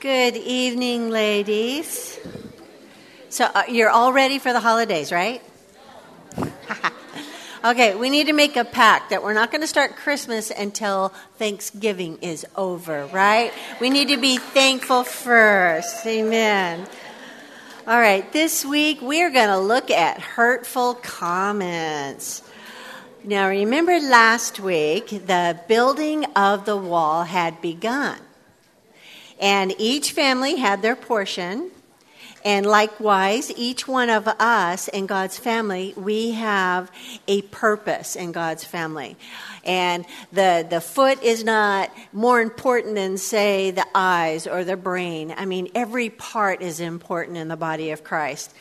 Good evening, ladies. So, uh, you're all ready for the holidays, right? okay, we need to make a pact that we're not going to start Christmas until Thanksgiving is over, right? We need to be thankful first. Amen. All right, this week we're going to look at hurtful comments. Now, remember last week, the building of the wall had begun. And each family had their portion. And likewise, each one of us in God's family, we have a purpose in God's family. And the, the foot is not more important than, say, the eyes or the brain. I mean, every part is important in the body of Christ.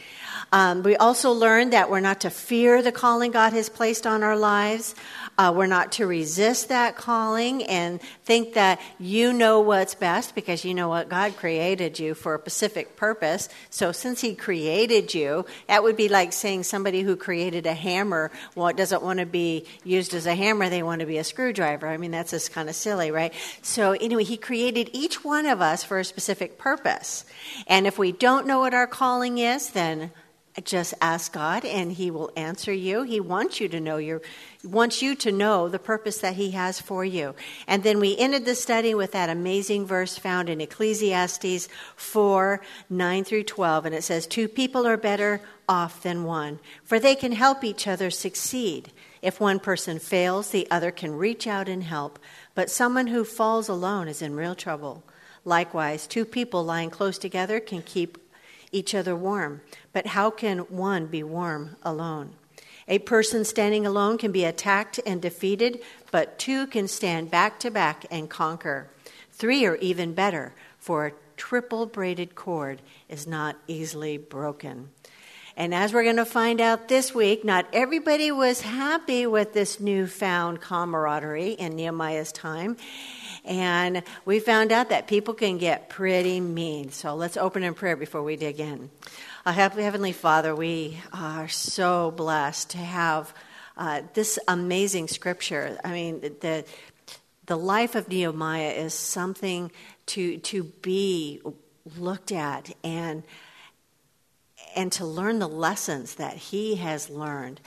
Um, we also learned that we're not to fear the calling God has placed on our lives. Uh, we're not to resist that calling and think that you know what's best because you know what God created you for a specific purpose. So, since He created you, that would be like saying somebody who created a hammer well, doesn't want to be used as a hammer, they want to be a screwdriver. I mean, that's just kind of silly, right? So, anyway, He created each one of us for a specific purpose. And if we don't know what our calling is, then just ask God and he will answer you. He wants you to know your wants you to know the purpose that he has for you. And then we ended the study with that amazing verse found in Ecclesiastes 4 9 through 12. And it says, Two people are better off than one, for they can help each other succeed. If one person fails, the other can reach out and help. But someone who falls alone is in real trouble. Likewise, two people lying close together can keep each other warm. But how can one be warm alone? A person standing alone can be attacked and defeated, but two can stand back to back and conquer. Three are even better, for a triple braided cord is not easily broken. And as we're going to find out this week, not everybody was happy with this newfound camaraderie in Nehemiah's time. And we found out that people can get pretty mean. So let's open in prayer before we dig in. Uh, Heavenly Father, we are so blessed to have uh, this amazing scripture. I mean, the, the life of Nehemiah is something to, to be looked at and and to learn the lessons that he has learned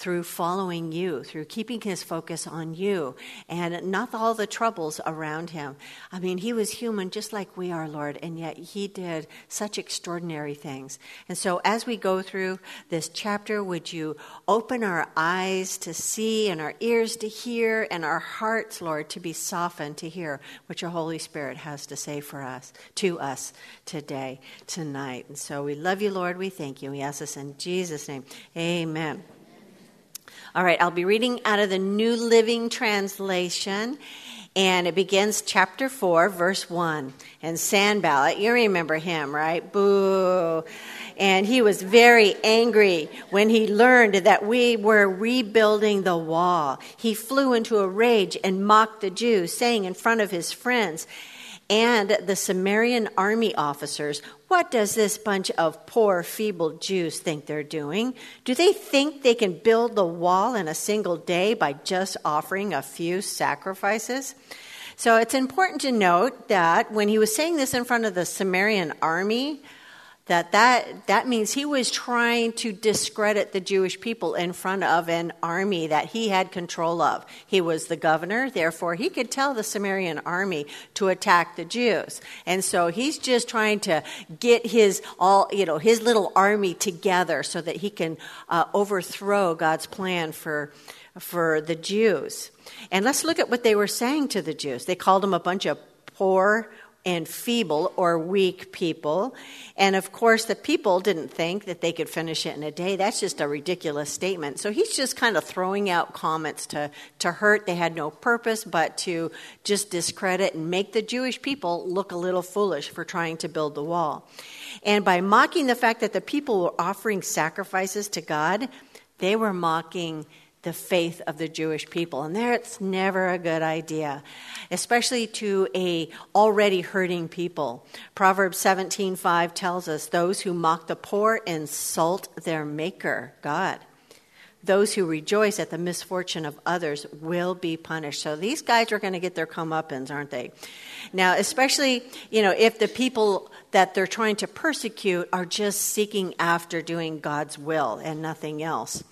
through following you, through keeping his focus on you, and not all the troubles around him. I mean, he was human just like we are, Lord, and yet he did such extraordinary things. And so, as we go through this chapter, would you open our eyes to see, and our ears to hear, and our hearts, Lord, to be softened to hear what your Holy Spirit has to say for us, to us today, tonight. And so, we love you, Lord. We thank you. We ask this in Jesus' name. Amen. All right, I'll be reading out of the New Living Translation. And it begins chapter 4, verse 1. And Sanballat, you remember him, right? Boo. And he was very angry when he learned that we were rebuilding the wall. He flew into a rage and mocked the Jews, saying in front of his friends, and the Samaritan army officers, What does this bunch of poor, feeble Jews think they're doing? Do they think they can build the wall in a single day by just offering a few sacrifices? So it's important to note that when he was saying this in front of the Samaritan army, that, that that means he was trying to discredit the Jewish people in front of an army that he had control of. He was the governor, therefore he could tell the Samaritan army to attack the Jews. And so he's just trying to get his all, you know, his little army together so that he can uh, overthrow God's plan for for the Jews. And let's look at what they were saying to the Jews. They called them a bunch of poor and feeble or weak people. And of course, the people didn't think that they could finish it in a day. That's just a ridiculous statement. So he's just kind of throwing out comments to, to hurt. They had no purpose but to just discredit and make the Jewish people look a little foolish for trying to build the wall. And by mocking the fact that the people were offering sacrifices to God, they were mocking the faith of the Jewish people. And there it's never a good idea, especially to a already hurting people. Proverbs 17:5 tells us those who mock the poor insult their maker, God. those who rejoice at the misfortune of others will be punished. So these guys are going to get their comeuppance, aren't they? Now, especially, you know, if the people that they're trying to persecute are just seeking after doing God's will and nothing else.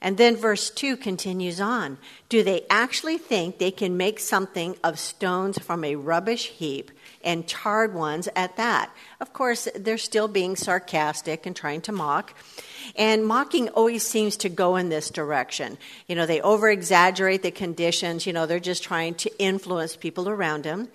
And then verse 2 continues on. Do they actually think they can make something of stones from a rubbish heap and charred ones at that? Of course, they're still being sarcastic and trying to mock. And mocking always seems to go in this direction. You know, they over exaggerate the conditions, you know, they're just trying to influence people around them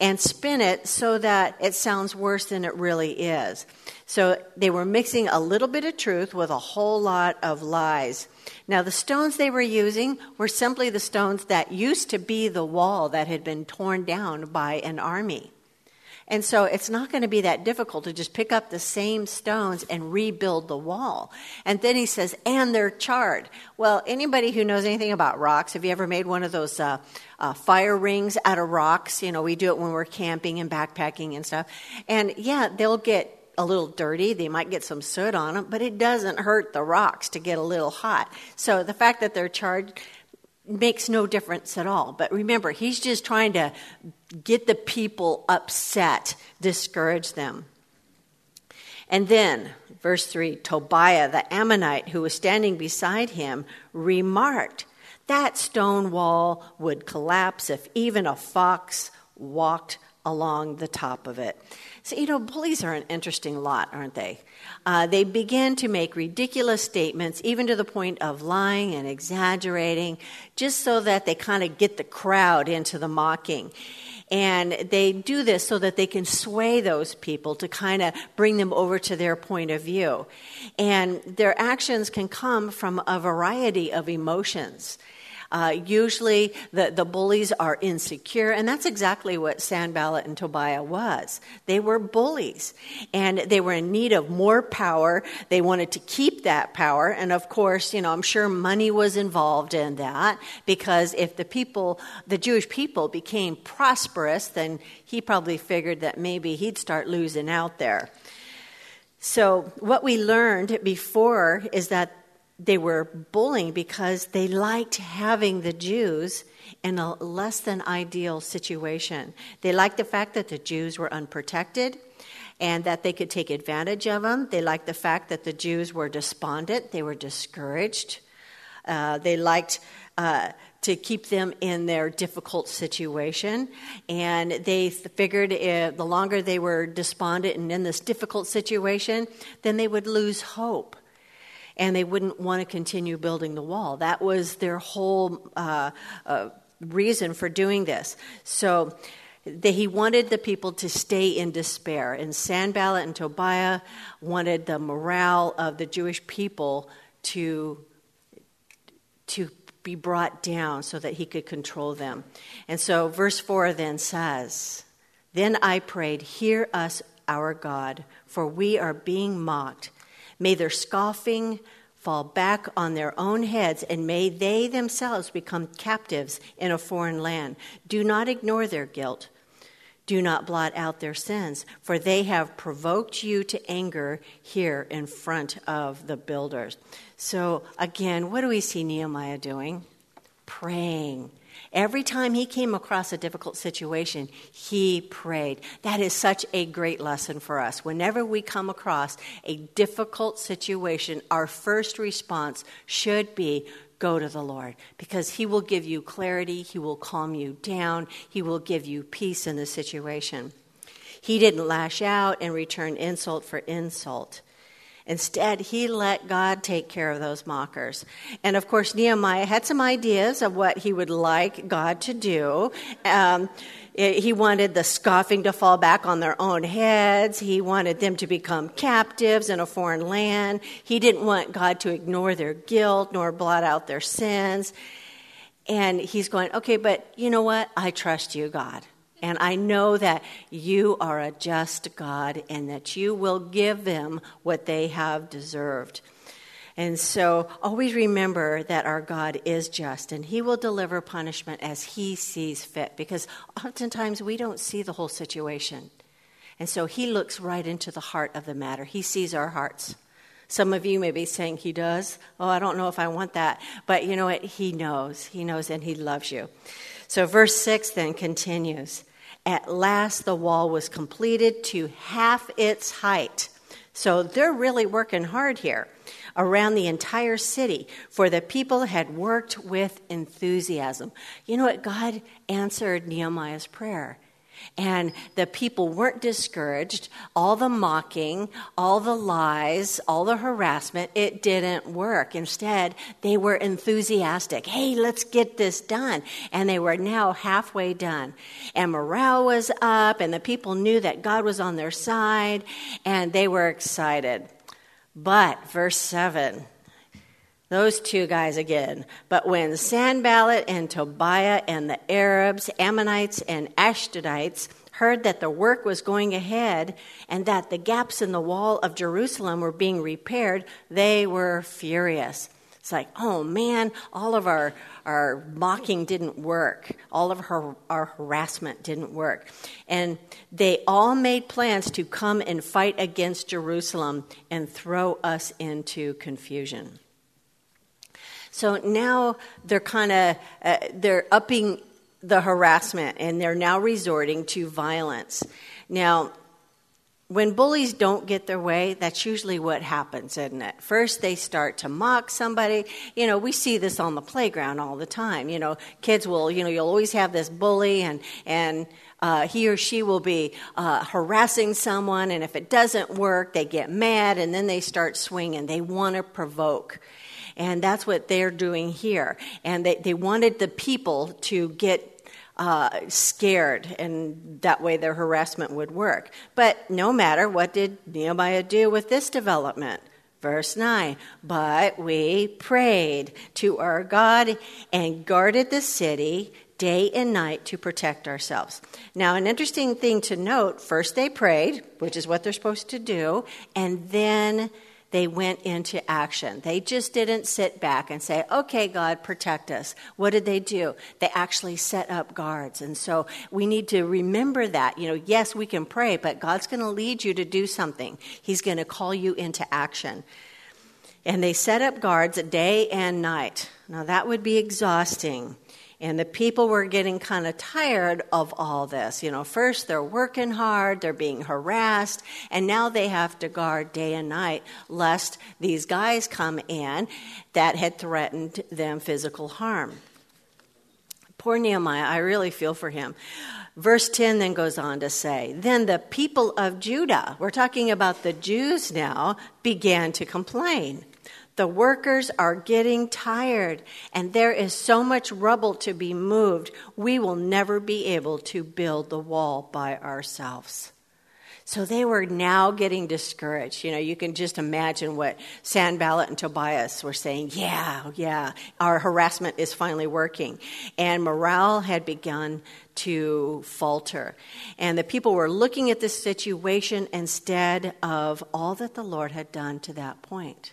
and spin it so that it sounds worse than it really is. So they were mixing a little bit of truth with a whole lot of lies. Now, the stones they were using were simply the stones that used to be the wall that had been torn down by an army. And so it's not going to be that difficult to just pick up the same stones and rebuild the wall. And then he says, and they're charred. Well, anybody who knows anything about rocks, have you ever made one of those uh, uh, fire rings out of rocks? You know, we do it when we're camping and backpacking and stuff. And yeah, they'll get a little dirty. They might get some soot on them, but it doesn't hurt the rocks to get a little hot. So the fact that they're charred makes no difference at all. But remember, he's just trying to get the people upset, discourage them. And then, verse 3 Tobiah the Ammonite, who was standing beside him, remarked, That stone wall would collapse if even a fox walked along the top of it. So, you know, bullies are an interesting lot, aren't they? Uh, they begin to make ridiculous statements, even to the point of lying and exaggerating, just so that they kind of get the crowd into the mocking. And they do this so that they can sway those people to kind of bring them over to their point of view. And their actions can come from a variety of emotions. Uh, usually the, the bullies are insecure, and that's exactly what Sanballat and Tobiah was. They were bullies, and they were in need of more power. They wanted to keep that power, and of course, you know, I'm sure money was involved in that because if the people, the Jewish people, became prosperous, then he probably figured that maybe he'd start losing out there. So, what we learned before is that they were bullying because they liked having the Jews in a less than ideal situation. They liked the fact that the Jews were unprotected and that they could take advantage of them. They liked the fact that the Jews were despondent, they were discouraged. Uh, they liked uh, to keep them in their difficult situation. And they figured if, the longer they were despondent and in this difficult situation, then they would lose hope and they wouldn't want to continue building the wall. That was their whole uh, uh, reason for doing this. So the, he wanted the people to stay in despair, and Sanballat and Tobiah wanted the morale of the Jewish people to to be brought down so that he could control them. And so verse 4 then says, Then I prayed, Hear us, our God, for we are being mocked. May their scoffing fall back on their own heads, and may they themselves become captives in a foreign land. Do not ignore their guilt. Do not blot out their sins, for they have provoked you to anger here in front of the builders. So, again, what do we see Nehemiah doing? Praying Every time he came across a difficult situation, he prayed. That is such a great lesson for us. Whenever we come across a difficult situation, our first response should be go to the Lord because He will give you clarity, He will calm you down, He will give you peace in the situation. He didn't lash out and return insult for insult. Instead, he let God take care of those mockers. And of course, Nehemiah had some ideas of what he would like God to do. Um, he wanted the scoffing to fall back on their own heads. He wanted them to become captives in a foreign land. He didn't want God to ignore their guilt nor blot out their sins. And he's going, okay, but you know what? I trust you, God. And I know that you are a just God and that you will give them what they have deserved. And so always remember that our God is just and he will deliver punishment as he sees fit because oftentimes we don't see the whole situation. And so he looks right into the heart of the matter. He sees our hearts. Some of you may be saying, He does. Oh, I don't know if I want that. But you know what? He knows. He knows and He loves you. So, verse 6 then continues At last the wall was completed to half its height. So, they're really working hard here around the entire city, for the people had worked with enthusiasm. You know what? God answered Nehemiah's prayer. And the people weren't discouraged. All the mocking, all the lies, all the harassment, it didn't work. Instead, they were enthusiastic. Hey, let's get this done. And they were now halfway done. And morale was up, and the people knew that God was on their side, and they were excited. But, verse 7, those two guys again. But when Sanballat and Tobiah and the Arabs, Ammonites, and Ashdodites heard that the work was going ahead and that the gaps in the wall of Jerusalem were being repaired, they were furious. It's like, oh man, all of our, our mocking didn't work. All of her, our harassment didn't work. And they all made plans to come and fight against Jerusalem and throw us into confusion. So now they're kind of uh, they're upping the harassment and they're now resorting to violence. Now, when bullies don't get their way, that's usually what happens, isn't it? First, they start to mock somebody. You know, we see this on the playground all the time. You know, kids will, you know, you'll always have this bully, and and uh, he or she will be uh, harassing someone, and if it doesn't work, they get mad, and then they start swinging. They want to provoke. And that's what they're doing here. And they, they wanted the people to get uh, scared, and that way their harassment would work. But no matter, what did Nehemiah do with this development? Verse 9, but we prayed to our God and guarded the city day and night to protect ourselves. Now, an interesting thing to note first they prayed, which is what they're supposed to do, and then they went into action. They just didn't sit back and say, okay, God, protect us. What did they do? They actually set up guards. And so we need to remember that. You know, yes, we can pray, but God's going to lead you to do something, He's going to call you into action. And they set up guards day and night. Now, that would be exhausting. And the people were getting kind of tired of all this. You know, first they're working hard, they're being harassed, and now they have to guard day and night lest these guys come in that had threatened them physical harm. Poor Nehemiah, I really feel for him. Verse 10 then goes on to say, Then the people of Judah, we're talking about the Jews now, began to complain. The workers are getting tired, and there is so much rubble to be moved, we will never be able to build the wall by ourselves. So they were now getting discouraged. You know, you can just imagine what Sanballat and Tobias were saying. Yeah, yeah, our harassment is finally working. And morale had begun to falter. And the people were looking at this situation instead of all that the Lord had done to that point.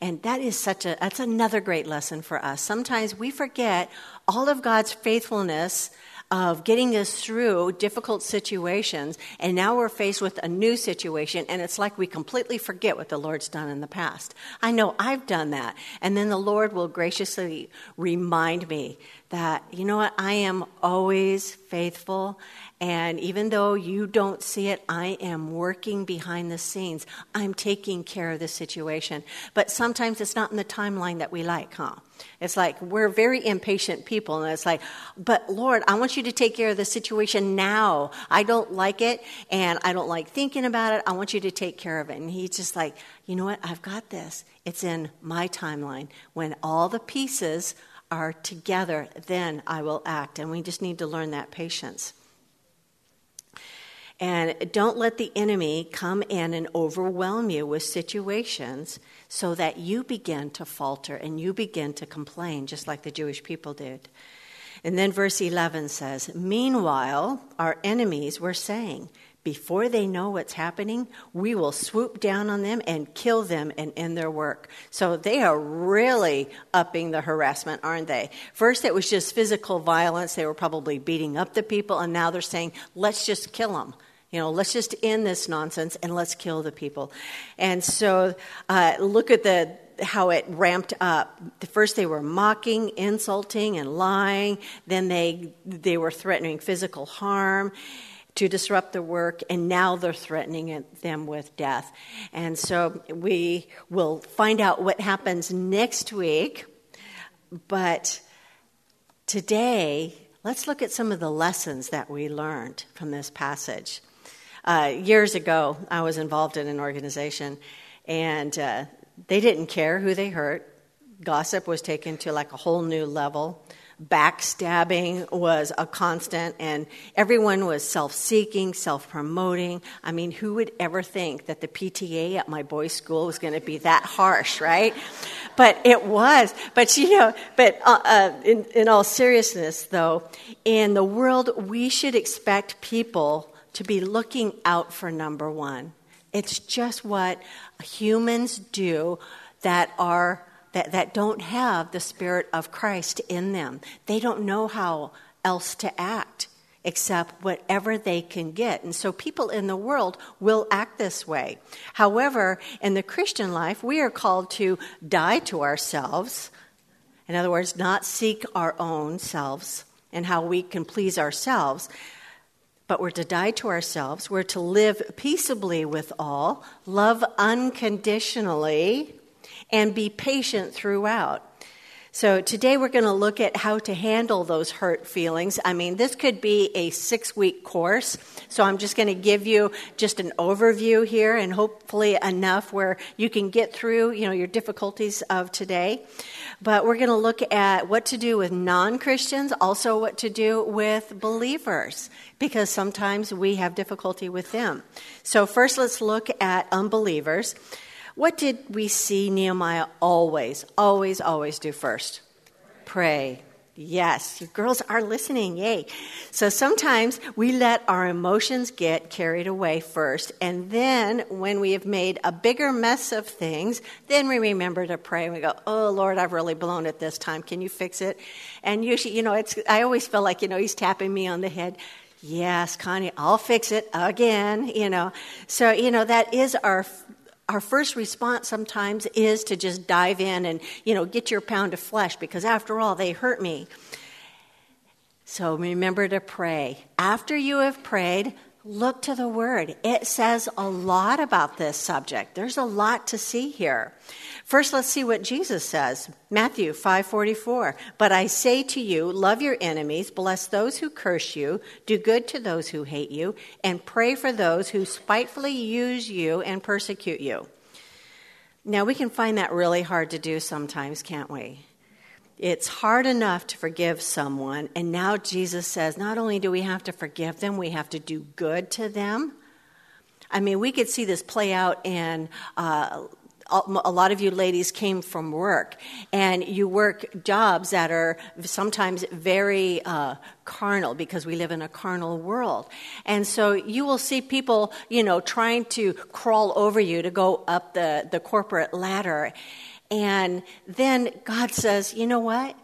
And that is such a, that's another great lesson for us. Sometimes we forget all of God's faithfulness of getting us through difficult situations, and now we're faced with a new situation, and it's like we completely forget what the Lord's done in the past. I know I've done that, and then the Lord will graciously remind me that, you know what, I am always faithful, and even though you don't see it, I am working behind the scenes. I'm taking care of the situation. But sometimes it's not in the timeline that we like, huh? It's like we're very impatient people, and it's like, but Lord, I want you to take care of the situation now. I don't like it, and I don't like thinking about it. I want you to take care of it. And he's just like, you know what? I've got this. It's in my timeline. When all the pieces are together, then I will act. And we just need to learn that patience. And don't let the enemy come in and overwhelm you with situations so that you begin to falter and you begin to complain, just like the Jewish people did. And then verse 11 says, Meanwhile, our enemies were saying, before they know what's happening, we will swoop down on them and kill them and end their work. So they are really upping the harassment, aren't they? First, it was just physical violence. They were probably beating up the people, and now they're saying, let's just kill them. You know, let's just end this nonsense and let's kill the people. And so, uh, look at the how it ramped up. First, they were mocking, insulting, and lying. Then they they were threatening physical harm to disrupt the work, and now they're threatening them with death. And so we will find out what happens next week. But today, let's look at some of the lessons that we learned from this passage. Uh, years ago, I was involved in an organization, and uh, they didn't care who they hurt. Gossip was taken to like a whole new level backstabbing was a constant, and everyone was self seeking, self promoting. I mean, who would ever think that the PTA at my boys' school was going to be that harsh, right? But it was. But you know, but uh, uh, in, in all seriousness, though, in the world, we should expect people to be looking out for number one. It's just what humans do that are that, that don't have the Spirit of Christ in them. They don't know how else to act except whatever they can get. And so people in the world will act this way. However, in the Christian life, we are called to die to ourselves. In other words, not seek our own selves and how we can please ourselves, but we're to die to ourselves. We're to live peaceably with all, love unconditionally, and be patient throughout. So, today we're going to look at how to handle those hurt feelings. I mean, this could be a six week course. So, I'm just going to give you just an overview here and hopefully enough where you can get through, you know, your difficulties of today. But we're going to look at what to do with non Christians, also what to do with believers, because sometimes we have difficulty with them. So, first, let's look at unbelievers. What did we see Nehemiah always, always, always do first? Pray. Yes, you girls are listening. Yay. So sometimes we let our emotions get carried away first, and then when we have made a bigger mess of things, then we remember to pray and we go, Oh Lord, I've really blown it this time. Can you fix it? And usually, you know, it's, I always feel like, you know, he's tapping me on the head. Yes, Connie, I'll fix it again, you know. So, you know, that is our our first response sometimes is to just dive in and, you know, get your pound of flesh because after all, they hurt me. So remember to pray. After you have prayed, look to the word. It says a lot about this subject. There's a lot to see here. First, let's see what Jesus says. Matthew 5:44. But I say to you, love your enemies, bless those who curse you, do good to those who hate you, and pray for those who spitefully use you and persecute you. Now, we can find that really hard to do sometimes, can't we? It's hard enough to forgive someone, and now Jesus says not only do we have to forgive them, we have to do good to them. I mean, we could see this play out in uh, a lot of you ladies came from work and you work jobs that are sometimes very uh, carnal because we live in a carnal world and so you will see people you know trying to crawl over you to go up the, the corporate ladder and then god says you know what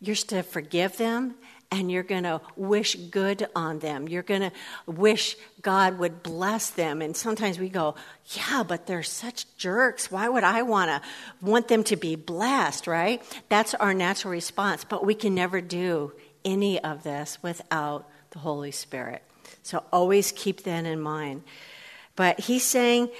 you're to forgive them and you're going to wish good on them. You're going to wish God would bless them. And sometimes we go, yeah, but they're such jerks. Why would I want to want them to be blessed, right? That's our natural response. But we can never do any of this without the Holy Spirit. So always keep that in mind. But he's saying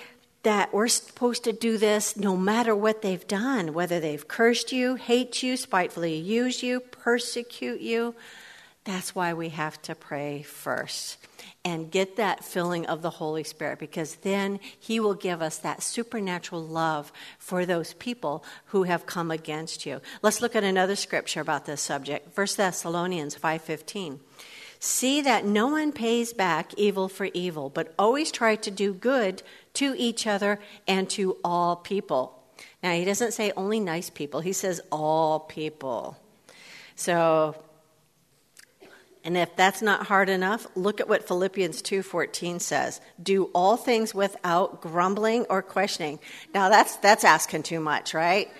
that we're supposed to do this no matter what they've done, whether they've cursed you, hate you, spitefully use you, persecute you. That's why we have to pray first and get that filling of the Holy Spirit because then He will give us that supernatural love for those people who have come against you. Let's look at another scripture about this subject 1 Thessalonians 5:15. See that no one pays back evil for evil, but always try to do good to each other and to all people. Now, he doesn't say only nice people, he says all people. So, and if that's not hard enough, look at what Philippians 2:14 says. Do all things without grumbling or questioning. Now that's that's asking too much, right?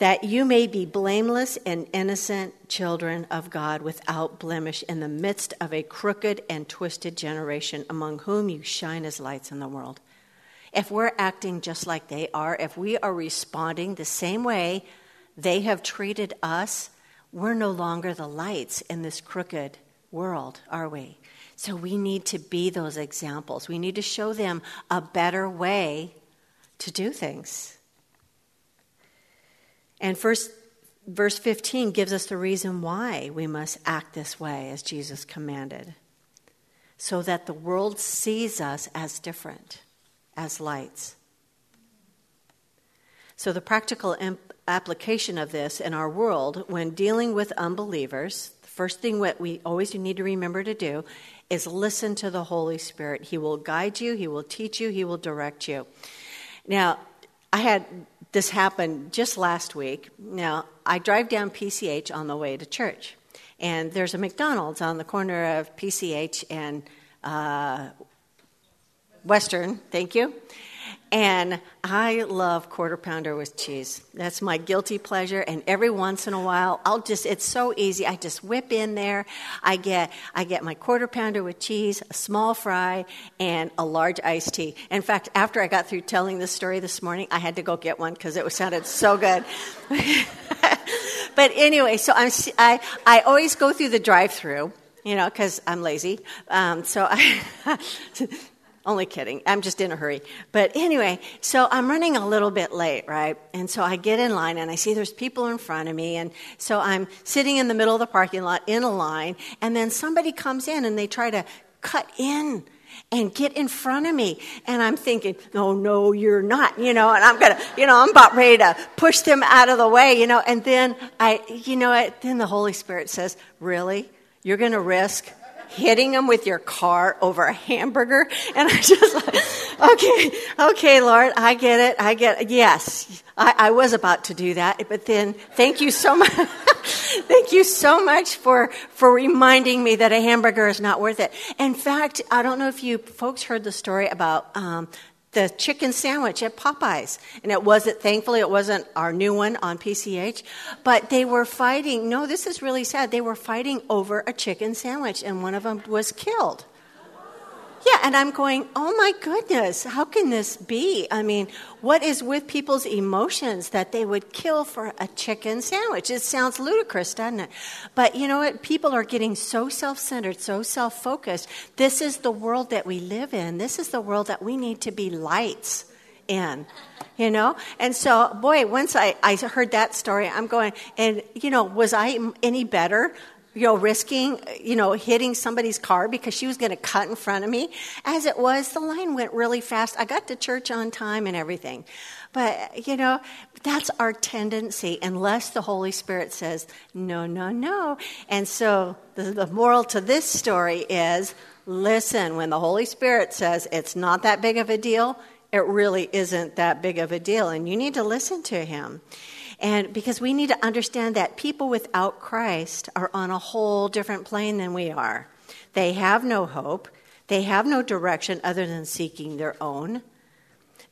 That you may be blameless and innocent children of God without blemish in the midst of a crooked and twisted generation among whom you shine as lights in the world. If we're acting just like they are, if we are responding the same way they have treated us, we're no longer the lights in this crooked world, are we? So we need to be those examples. We need to show them a better way to do things. And first, verse 15 gives us the reason why we must act this way as Jesus commanded so that the world sees us as different, as lights. So, the practical imp- application of this in our world when dealing with unbelievers, the first thing that we always need to remember to do is listen to the Holy Spirit. He will guide you, He will teach you, He will direct you. Now, I had this happened just last week. Now, I drive down PCH on the way to church, and there's a McDonald's on the corner of PCH and uh, Western, thank you. And I love quarter pounder with cheese. That's my guilty pleasure. And every once in a while, I'll just, it's so easy. I just whip in there. I get, I get my quarter pounder with cheese, a small fry, and a large iced tea. In fact, after I got through telling this story this morning, I had to go get one because it sounded so good. but anyway, so I'm, I, I always go through the drive through you know, because I'm lazy. Um, so I, only kidding. I'm just in a hurry. But anyway, so I'm running a little bit late, right? And so I get in line and I see there's people in front of me. And so I'm sitting in the middle of the parking lot in a line. And then somebody comes in and they try to cut in and get in front of me. And I'm thinking, no, no, you're not, you know, and I'm going to, you know, I'm about ready to push them out of the way, you know. And then I, you know, then the Holy Spirit says, really? You're going to risk hitting them with your car over a hamburger. And I just like, okay, okay, Lord, I get it. I get it. Yes, I, I was about to do that. But then thank you so much. thank you so much for, for reminding me that a hamburger is not worth it. In fact, I don't know if you folks heard the story about um, the chicken sandwich at Popeyes. And it wasn't, thankfully, it wasn't our new one on PCH, but they were fighting. No, this is really sad. They were fighting over a chicken sandwich, and one of them was killed. Yeah, and I'm going, oh my goodness, how can this be? I mean, what is with people's emotions that they would kill for a chicken sandwich? It sounds ludicrous, doesn't it? But you know what? People are getting so self centered, so self focused. This is the world that we live in. This is the world that we need to be lights in you know and so boy once I, I heard that story i'm going and you know was i any better you know, risking, you know, hitting somebody's car because she was going to cut in front of me. As it was, the line went really fast. I got to church on time and everything. But, you know, that's our tendency unless the Holy Spirit says, no, no, no. And so the, the moral to this story is listen, when the Holy Spirit says it's not that big of a deal, it really isn't that big of a deal. And you need to listen to him. And because we need to understand that people without Christ are on a whole different plane than we are. They have no hope, they have no direction other than seeking their own.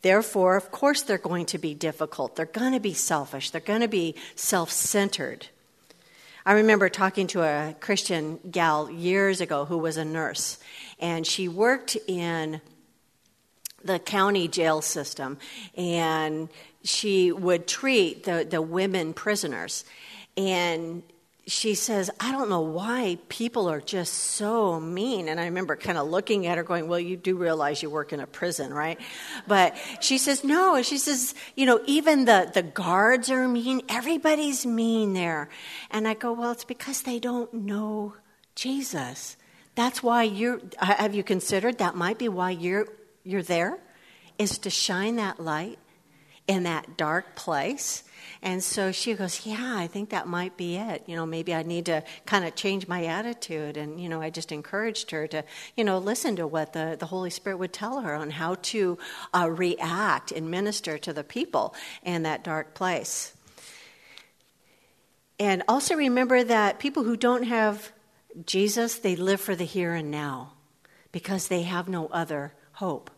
Therefore, of course, they're going to be difficult. They're going to be selfish. They're going to be self centered. I remember talking to a Christian gal years ago who was a nurse, and she worked in the county jail system. And she would treat the, the women prisoners. And she says, I don't know why people are just so mean. And I remember kind of looking at her going, Well, you do realize you work in a prison, right? But she says, No. She says, You know, even the, the guards are mean. Everybody's mean there. And I go, Well, it's because they don't know Jesus. That's why you're, have you considered that might be why you're, you're there? Is to shine that light in that dark place. And so she goes, Yeah, I think that might be it. You know, maybe I need to kind of change my attitude. And, you know, I just encouraged her to, you know, listen to what the, the Holy Spirit would tell her on how to uh, react and minister to the people in that dark place. And also remember that people who don't have Jesus, they live for the here and now because they have no other hope.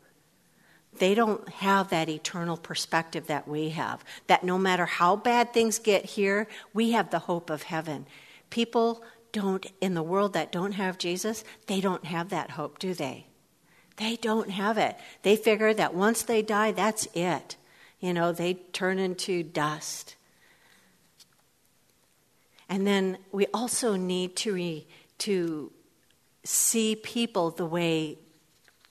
They don't have that eternal perspective that we have. That no matter how bad things get here, we have the hope of heaven. People don't, in the world that don't have Jesus, they don't have that hope, do they? They don't have it. They figure that once they die, that's it. You know, they turn into dust. And then we also need to, re, to see people the way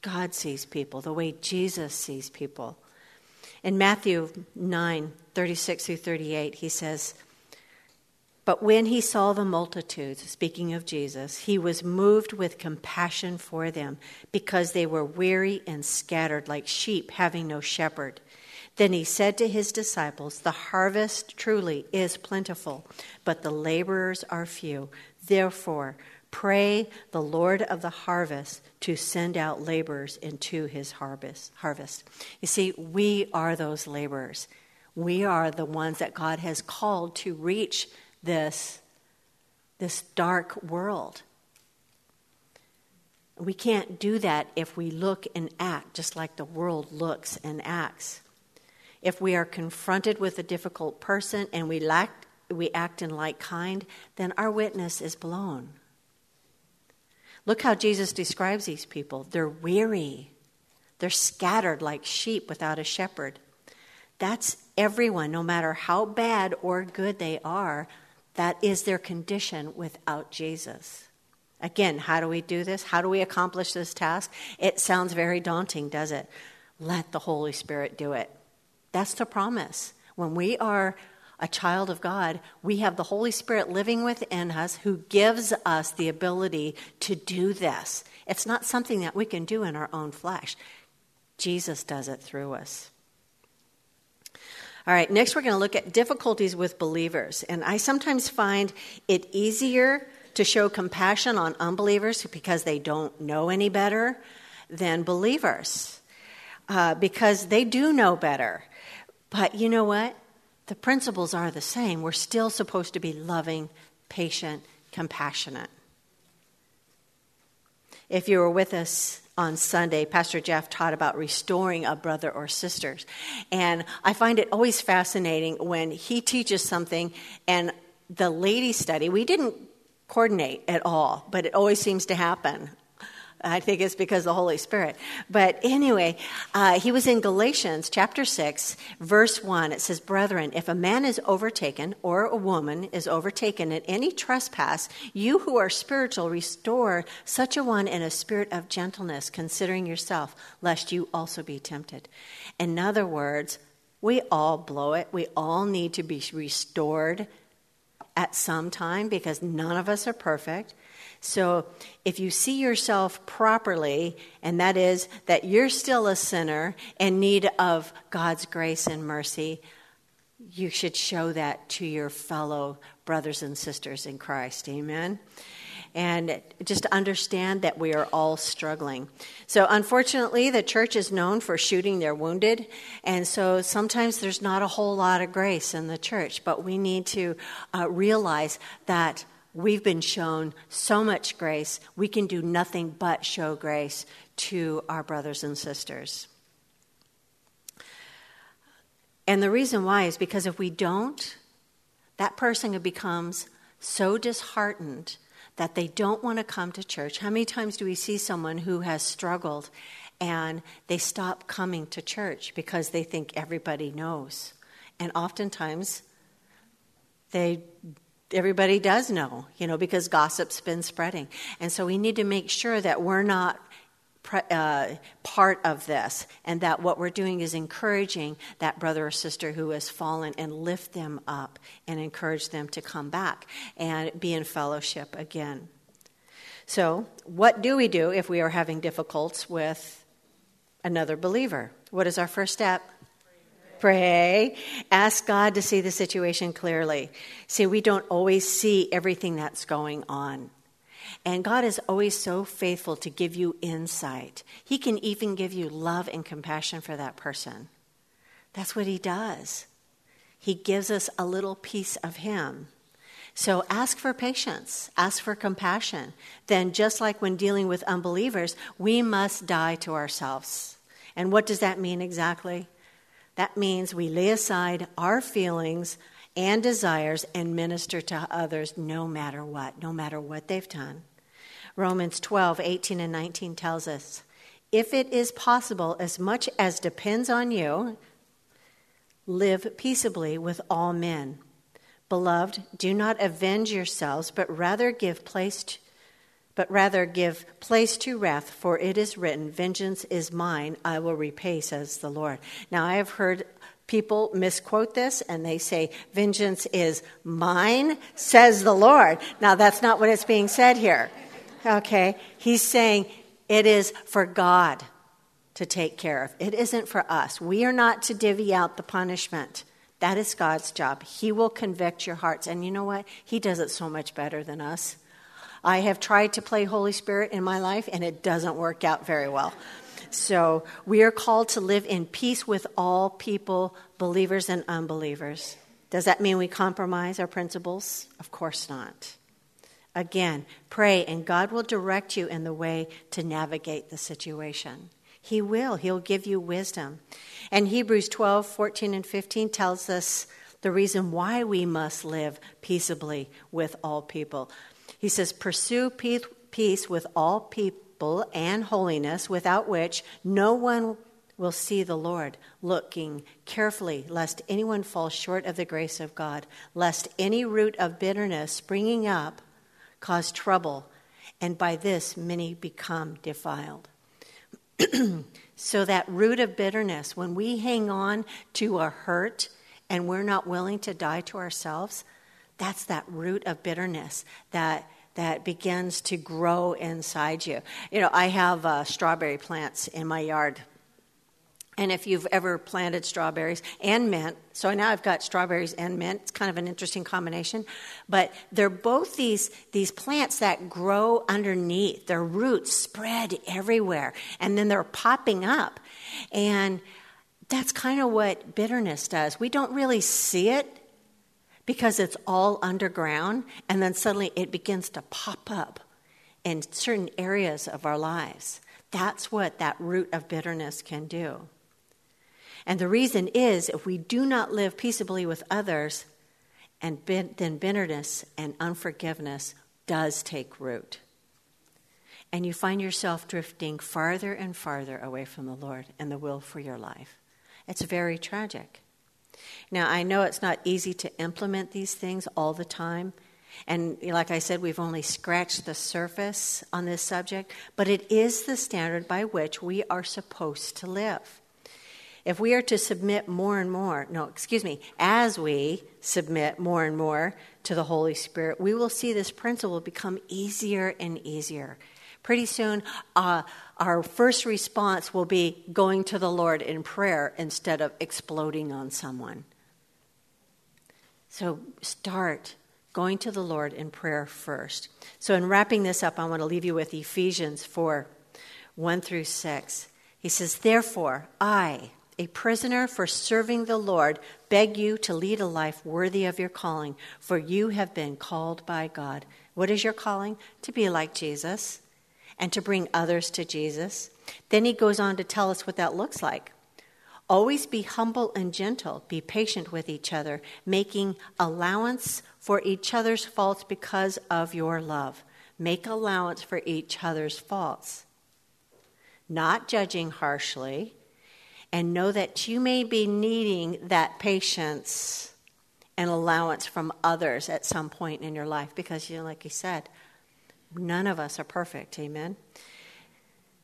God sees people, the way Jesus sees people. In Matthew 9 36 through 38, he says, But when he saw the multitudes, speaking of Jesus, he was moved with compassion for them because they were weary and scattered like sheep having no shepherd. Then he said to his disciples, The harvest truly is plentiful, but the laborers are few. Therefore, Pray the Lord of the harvest to send out laborers into his harvest. Harvest. You see, we are those laborers. We are the ones that God has called to reach this, this dark world. We can't do that if we look and act just like the world looks and acts. If we are confronted with a difficult person and we, lack, we act in like kind, then our witness is blown. Look how Jesus describes these people. They're weary, they're scattered like sheep without a shepherd. That's everyone, no matter how bad or good they are, that is their condition without Jesus. Again, how do we do this? How do we accomplish this task? It sounds very daunting, does it? Let the Holy Spirit do it. That's the promise. When we are a child of God, we have the Holy Spirit living within us who gives us the ability to do this. It's not something that we can do in our own flesh, Jesus does it through us. All right, next we're going to look at difficulties with believers. And I sometimes find it easier to show compassion on unbelievers because they don't know any better than believers, uh, because they do know better. But you know what? The principles are the same. We're still supposed to be loving, patient, compassionate. If you were with us on Sunday, Pastor Jeff taught about restoring a brother or sisters. And I find it always fascinating when he teaches something and the lady study, we didn't coordinate at all, but it always seems to happen. I think it's because the Holy Spirit. But anyway, uh, he was in Galatians chapter 6, verse 1. It says, Brethren, if a man is overtaken or a woman is overtaken in any trespass, you who are spiritual, restore such a one in a spirit of gentleness, considering yourself, lest you also be tempted. In other words, we all blow it. We all need to be restored at some time because none of us are perfect. So if you see yourself properly, and that is that you're still a sinner in need of God's grace and mercy, you should show that to your fellow brothers and sisters in Christ. Amen. And just understand that we are all struggling. So, unfortunately, the church is known for shooting their wounded. And so sometimes there's not a whole lot of grace in the church. But we need to uh, realize that we've been shown so much grace, we can do nothing but show grace to our brothers and sisters. And the reason why is because if we don't, that person becomes so disheartened that they don't want to come to church. How many times do we see someone who has struggled and they stop coming to church because they think everybody knows? And oftentimes they everybody does know, you know, because gossip's been spreading. And so we need to make sure that we're not uh, part of this and that what we're doing is encouraging that brother or sister who has fallen and lift them up and encourage them to come back and be in fellowship again. So, what do we do if we are having difficulties with another believer? What is our first step? Pray. Ask God to see the situation clearly. See, we don't always see everything that's going on. And God is always so faithful to give you insight. He can even give you love and compassion for that person. That's what He does. He gives us a little piece of Him. So ask for patience, ask for compassion. Then, just like when dealing with unbelievers, we must die to ourselves And what does that mean exactly? That means we lay aside our feelings and desires and minister to others no matter what, no matter what they've done. Romans 12, 18, and 19 tells us if it is possible, as much as depends on you, live peaceably with all men. Beloved, do not avenge yourselves, but rather give place to, but rather give place to wrath, for it is written, Vengeance is mine, I will repay, says the Lord. Now I have heard people misquote this and they say, Vengeance is mine, says the Lord. Now that's not what it's being said here. Okay? He's saying it is for God to take care of. It isn't for us. We are not to divvy out the punishment. That is God's job. He will convict your hearts. And you know what? He does it so much better than us. I have tried to play Holy Spirit in my life, and it doesn't work out very well. So we are called to live in peace with all people, believers and unbelievers. Does that mean we compromise our principles? Of course not. Again, pray, and God will direct you in the way to navigate the situation. He will. He'll give you wisdom. And Hebrews 12, 14, and 15 tells us the reason why we must live peaceably with all people. He says, Pursue peace with all people and holiness, without which no one will see the Lord, looking carefully lest anyone fall short of the grace of God, lest any root of bitterness springing up cause trouble, and by this many become defiled. so, that root of bitterness, when we hang on to a hurt and we're not willing to die to ourselves, that's that root of bitterness that that begins to grow inside you. You know, I have uh, strawberry plants in my yard and if you've ever planted strawberries and mint, so now I've got strawberries and mint. It's kind of an interesting combination. But they're both these, these plants that grow underneath. Their roots spread everywhere. And then they're popping up. And that's kind of what bitterness does. We don't really see it because it's all underground. And then suddenly it begins to pop up in certain areas of our lives. That's what that root of bitterness can do. And the reason is if we do not live peaceably with others, and then bitterness and unforgiveness does take root. And you find yourself drifting farther and farther away from the Lord and the will for your life. It's very tragic. Now, I know it's not easy to implement these things all the time. And like I said, we've only scratched the surface on this subject, but it is the standard by which we are supposed to live. If we are to submit more and more, no, excuse me, as we submit more and more to the Holy Spirit, we will see this principle become easier and easier. Pretty soon, uh, our first response will be going to the Lord in prayer instead of exploding on someone. So start going to the Lord in prayer first. So, in wrapping this up, I want to leave you with Ephesians 4 1 through 6. He says, Therefore, I, a prisoner for serving the Lord, beg you to lead a life worthy of your calling, for you have been called by God. What is your calling? To be like Jesus and to bring others to Jesus. Then he goes on to tell us what that looks like. Always be humble and gentle, be patient with each other, making allowance for each other's faults because of your love. Make allowance for each other's faults. Not judging harshly, and know that you may be needing that patience and allowance from others at some point in your life because, you know, like he said, none of us are perfect. Amen.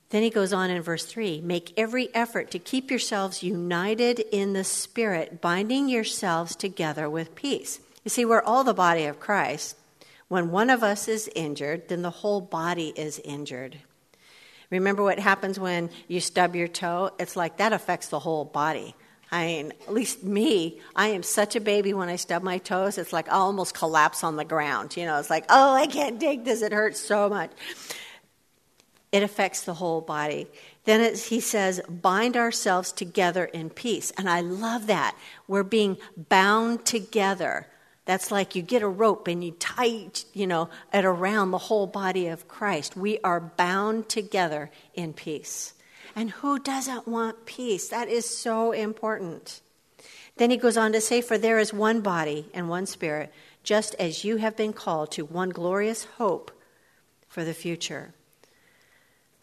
Then he goes on in verse 3 Make every effort to keep yourselves united in the Spirit, binding yourselves together with peace. You see, we're all the body of Christ. When one of us is injured, then the whole body is injured. Remember what happens when you stub your toe? It's like that affects the whole body. I mean, at least me, I am such a baby when I stub my toes. It's like I almost collapse on the ground. You know, it's like, oh, I can't take this. It hurts so much. It affects the whole body. Then he says, bind ourselves together in peace. And I love that. We're being bound together. That's like you get a rope and you tie, you know, it around the whole body of Christ. We are bound together in peace. And who doesn't want peace? That is so important. Then he goes on to say, For there is one body and one spirit, just as you have been called to one glorious hope for the future.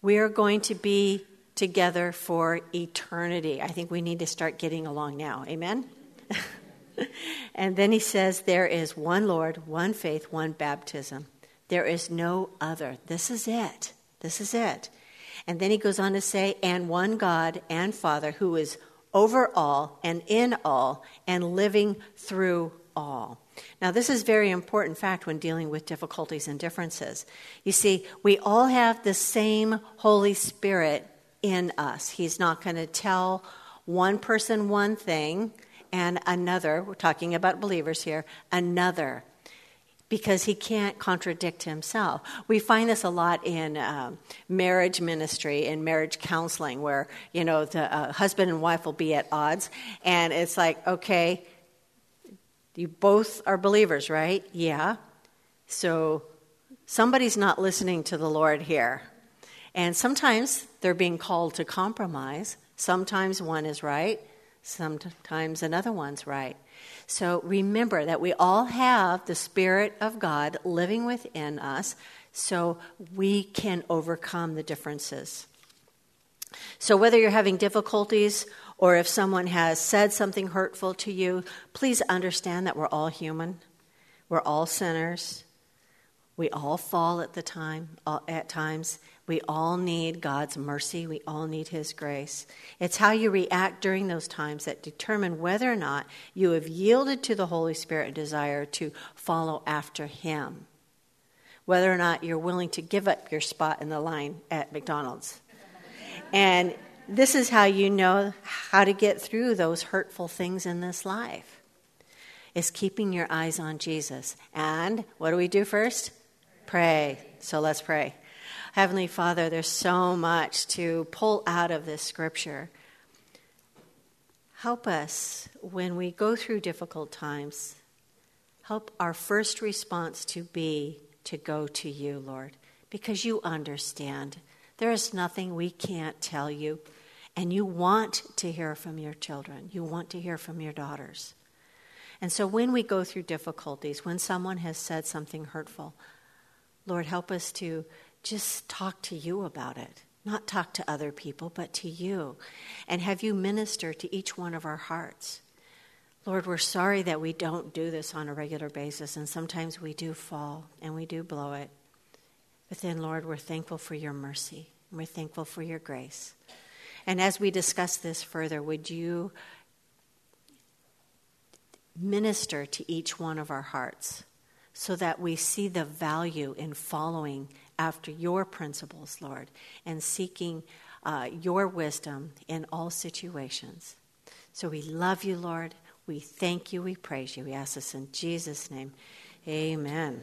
We are going to be together for eternity. I think we need to start getting along now. Amen? and then he says, There is one Lord, one faith, one baptism. There is no other. This is it. This is it. And then he goes on to say, And one God and Father who is over all and in all and living through all. Now, this is very important fact when dealing with difficulties and differences. You see, we all have the same Holy Spirit in us. He's not going to tell one person one thing and another, we're talking about believers here, another, because he can't contradict himself. We find this a lot in um, marriage ministry and marriage counseling, where, you know, the uh, husband and wife will be at odds, and it's like, okay, you both are believers, right? Yeah. So somebody's not listening to the Lord here. And sometimes they're being called to compromise. Sometimes one is right, sometimes another one's right. So remember that we all have the Spirit of God living within us so we can overcome the differences. So, whether you're having difficulties or if someone has said something hurtful to you, please understand that we're all human. We're all sinners. We all fall at the time at times. We all need God's mercy. We all need his grace. It's how you react during those times that determine whether or not you have yielded to the Holy Spirit and desire to follow after him. Whether or not you're willing to give up your spot in the line at McDonald's. And this is how you know how to get through those hurtful things in this life. Is keeping your eyes on Jesus. And what do we do first? Pray. So let's pray. Heavenly Father, there's so much to pull out of this scripture. Help us when we go through difficult times. Help our first response to be to go to you, Lord, because you understand. There is nothing we can't tell you. And you want to hear from your children, you want to hear from your daughters. And so when we go through difficulties, when someone has said something hurtful, Lord, help us to just talk to you about it. Not talk to other people, but to you. And have you minister to each one of our hearts. Lord, we're sorry that we don't do this on a regular basis, and sometimes we do fall and we do blow it. But then, Lord, we're thankful for your mercy and we're thankful for your grace. And as we discuss this further, would you minister to each one of our hearts so that we see the value in following after your principles, Lord, and seeking uh, your wisdom in all situations? So we love you, Lord. We thank you. We praise you. We ask this in Jesus' name. Amen.